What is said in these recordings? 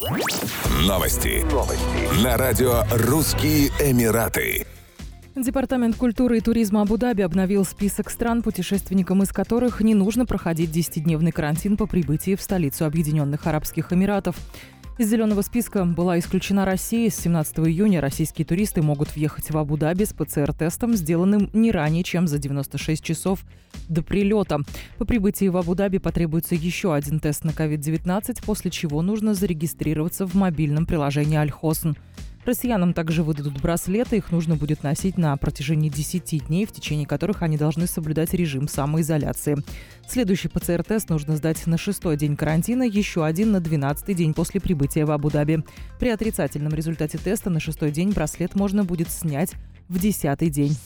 Новости. Новости. На радио «Русские Эмираты». Департамент культуры и туризма Абу-Даби обновил список стран, путешественникам из которых не нужно проходить 10-дневный карантин по прибытии в столицу Объединенных Арабских Эмиратов. Из зеленого списка была исключена Россия. С 17 июня российские туристы могут въехать в Абу-Даби с ПЦР-тестом, сделанным не ранее, чем за 96 часов до прилета. По прибытии в Абу-Даби потребуется еще один тест на COVID-19, после чего нужно зарегистрироваться в мобильном приложении «Альхосн». Россиянам также выдадут браслеты, их нужно будет носить на протяжении 10 дней, в течение которых они должны соблюдать режим самоизоляции. Следующий ПЦР-тест нужно сдать на шестой день карантина, еще один на 12 день после прибытия в Абу-Даби. При отрицательном результате теста на шестой день браслет можно будет снять в десятый день.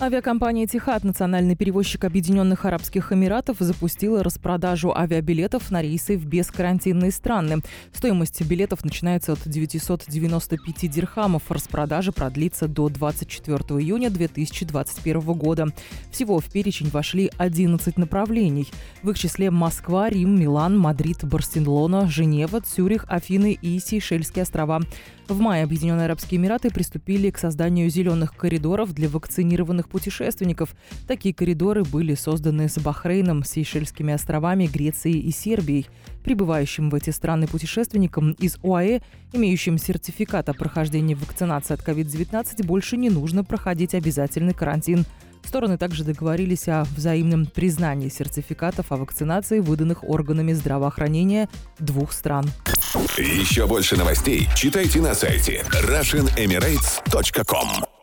Авиакомпания «Тихат», национальный перевозчик Объединенных Арабских Эмиратов, запустила распродажу авиабилетов на рейсы в бескарантинные страны. Стоимость билетов начинается от 995 дирхамов. Распродажа продлится до 24 июня 2021 года. Всего в перечень вошли 11 направлений. В их числе Москва, Рим, Милан, Мадрид, Барселона, Женева, Цюрих, Афины и Сейшельские острова. В мае Объединенные Арабские Эмираты приступили к созданию зеленых коридоров для вакцинированных путешественников. Такие коридоры были созданы с Бахрейном, Сейшельскими островами, Грецией и Сербией. Прибывающим в эти страны путешественникам из ОАЭ, имеющим сертификат о прохождении вакцинации от COVID-19, больше не нужно проходить обязательный карантин. Стороны также договорились о взаимном признании сертификатов о вакцинации, выданных органами здравоохранения двух стран. Еще больше новостей читайте на сайте RussianEmirates.com